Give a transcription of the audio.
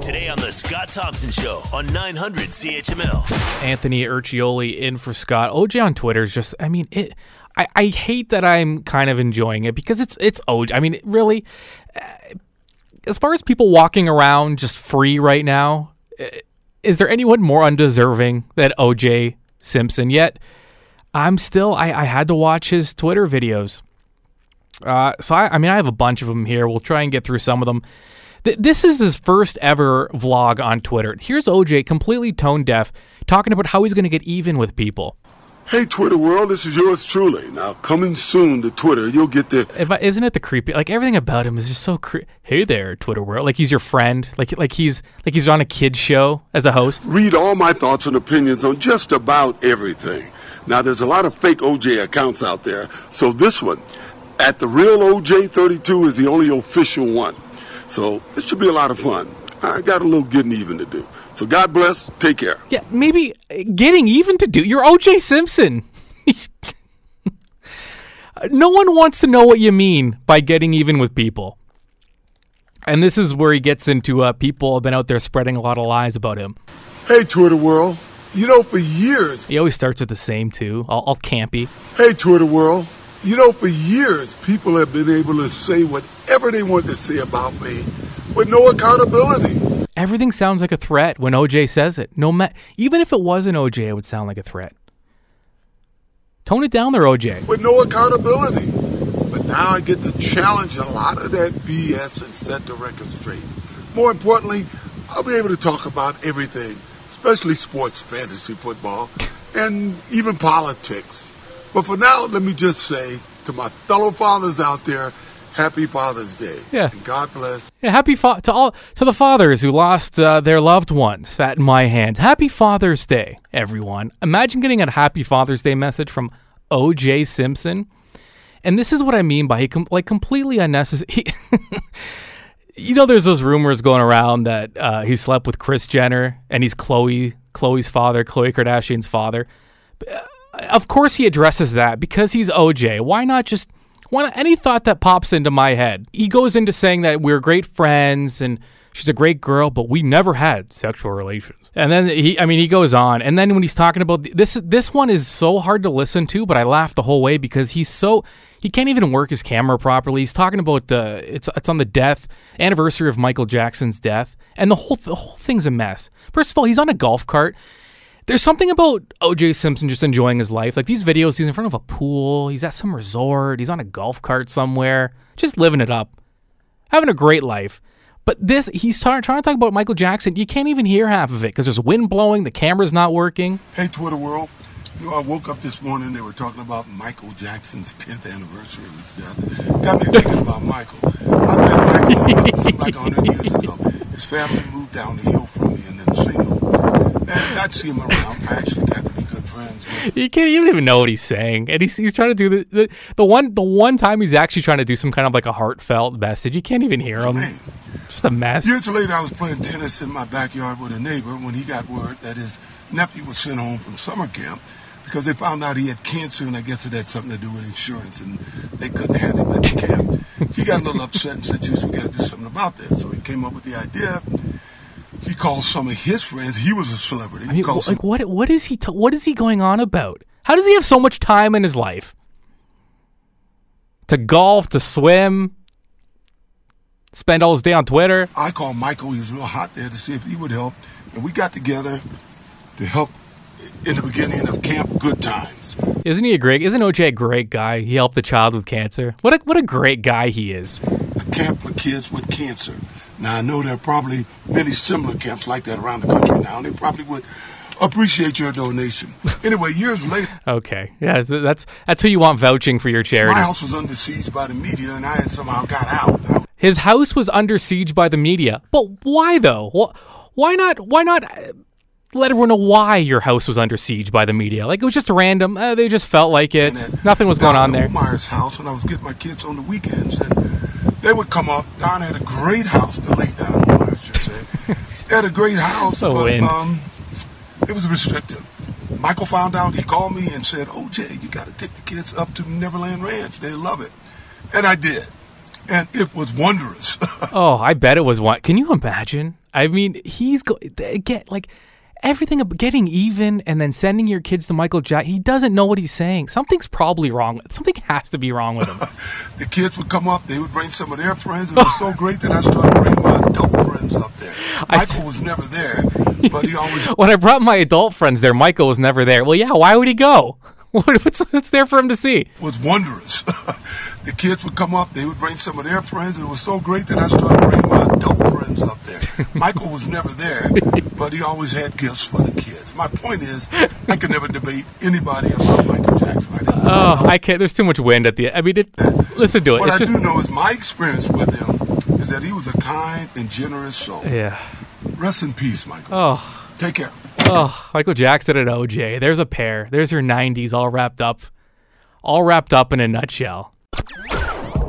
Today on the Scott Thompson Show on 900 CHML. Anthony Urcioli in for Scott. OJ on Twitter is just, I mean, it. I, I hate that I'm kind of enjoying it because it's it's OJ. I mean, really, uh, as far as people walking around just free right now, uh, is there anyone more undeserving than OJ Simpson? Yet, I'm still, I, I had to watch his Twitter videos. Uh, so I, I mean, I have a bunch of them here. We'll try and get through some of them. Th- this is his first ever vlog on Twitter. Here's OJ, completely tone deaf, talking about how he's going to get even with people. Hey, Twitter world, this is yours truly. Now, coming soon to Twitter, you'll get the. If I, isn't it the creepy? Like everything about him is just so creepy. Hey there, Twitter world. Like he's your friend. Like like he's like he's on a kid show as a host. Read all my thoughts and opinions on just about everything. Now, there's a lot of fake OJ accounts out there, so this one, at the real OJ32, is the only official one. So this should be a lot of fun. I got a little getting even to do. So God bless. Take care. Yeah, maybe uh, getting even to do. You're OJ Simpson. no one wants to know what you mean by getting even with people. And this is where he gets into uh, people have been out there spreading a lot of lies about him. Hey, Twitter world. You know, for years, He always starts with the same too, all, all campy. hey, Twitter world. You know, for years, people have been able to say whatever they want to say about me with no accountability. Everything sounds like a threat when OJ says it. No ma- even if it wasn't OJ, it would sound like a threat. Tone it down there, OJ. with no accountability. But now I get to challenge a lot of that BS and set the record straight. More importantly, I'll be able to talk about everything, especially sports, fantasy football, and even politics. But for now, let me just say to my fellow fathers out there, Happy Father's Day. Yeah. And God bless. Yeah, happy fa- to all to the fathers who lost uh, their loved ones at my hands. Happy Father's Day, everyone. Imagine getting a Happy Father's Day message from O.J. Simpson, and this is what I mean by he com- like completely unnecessary. You know, there's those rumors going around that uh, he slept with Kris Jenner and he's Khloe Khloe's father, Khloe Kardashian's father. Uh, Of course, he addresses that because he's OJ. Why not just any thought that pops into my head? He goes into saying that we're great friends and she's a great girl, but we never had sexual relations. And then he, I mean, he goes on. And then when he's talking about this, this one is so hard to listen to, but I laughed the whole way because he's so he can't even work his camera properly. He's talking about uh, it's it's on the death anniversary of Michael Jackson's death, and the whole the whole thing's a mess. First of all, he's on a golf cart. There's something about OJ Simpson just enjoying his life. Like these videos, he's in front of a pool, he's at some resort, he's on a golf cart somewhere, just living it up, having a great life. But this, he's trying to talk about Michael Jackson. You can't even hear half of it because there's wind blowing, the camera's not working. Hey, Twitter world. You know, I woke up this morning, they were talking about Michael Jackson's 10th anniversary of his death. Got me thinking about Michael. I met Michael like 100 years ago. His family moved down the hill from me and then. I'd see him around. I actually got to be good friends with You can't. You don't even know what he's saying, and he's, he's trying to do the, the the one the one time he's actually trying to do some kind of like a heartfelt message. You can't even hear him. Man. Just a mess. Years later, I was playing tennis in my backyard with a neighbor when he got word that his nephew was sent home from summer camp because they found out he had cancer, and I guess it had something to do with insurance, and they couldn't have him at the camp. He got a little upset and said, "Juice, we got to do something about this." So he came up with the idea. He called some of his friends. He was a celebrity. I He mean, called wh- some like what what is he t- what is he going on about? How does he have so much time in his life to golf, to swim, spend all his day on Twitter? I called Michael. He was real hot there to see if he would help, and we got together to help in the beginning of Camp Good Times. Isn't he a great? Isn't OJ a great guy? He helped a child with cancer. What a what a great guy he is. a camp for kids with cancer. Now I know there are probably many similar camps like that around the country now, and they probably would appreciate your donation. Anyway, years later, Okay, yeah, so that's that's who you want vouching for your charity. my house was under siege by the media, and I had somehow got out. His house was under siege by the media. But why though? Why not? Why not uh, let everyone know why your house was under siege by the media? Like it was just random. Uh, they just felt like it. Nothing was going on there. Ohlmeyer's house, and I was getting my kids on the weekends, and they would come up. Don had a great house, the late Don Ohlmeyer, I should say. They had a great house, The but um, it was restrictive. Michael found out. He called me and said, "OJ, you got to take the kids up to Neverland Ranch. They love it," and I did, and it was wondrous. Oh, I bet it was one. Can you imagine? I mean, he's go get like everything about getting even and then sending your kids to Michael Jackson. He doesn't know what he's saying. Something's probably wrong. Something has to be wrong with him. the kids would come up, they would bring some of their friends, and it was so great that I started bringing my adult friends up there. Michael was never there, but he always. when I brought my adult friends there, Michael was never there. Well, yeah, why would he go? what's, what's there for him to see? It Was wondrous. the kids would come up, they would bring some of their friends, and it was so great that I started bringing my adult friends up there. Michael was never there, but he always had gifts for the kids. My point is, I could never debate anybody about Michael Jackson. I oh, I can't. There's too much wind at the. I mean, it, listen to it. What it's I just, do know is my experience with him is that he was a kind and generous soul. Yeah. Rest in peace, Michael. Oh. Take care. Oh, Michael Jackson and OJ. There's a pair. There's your 90s all wrapped up. All wrapped up in a nutshell.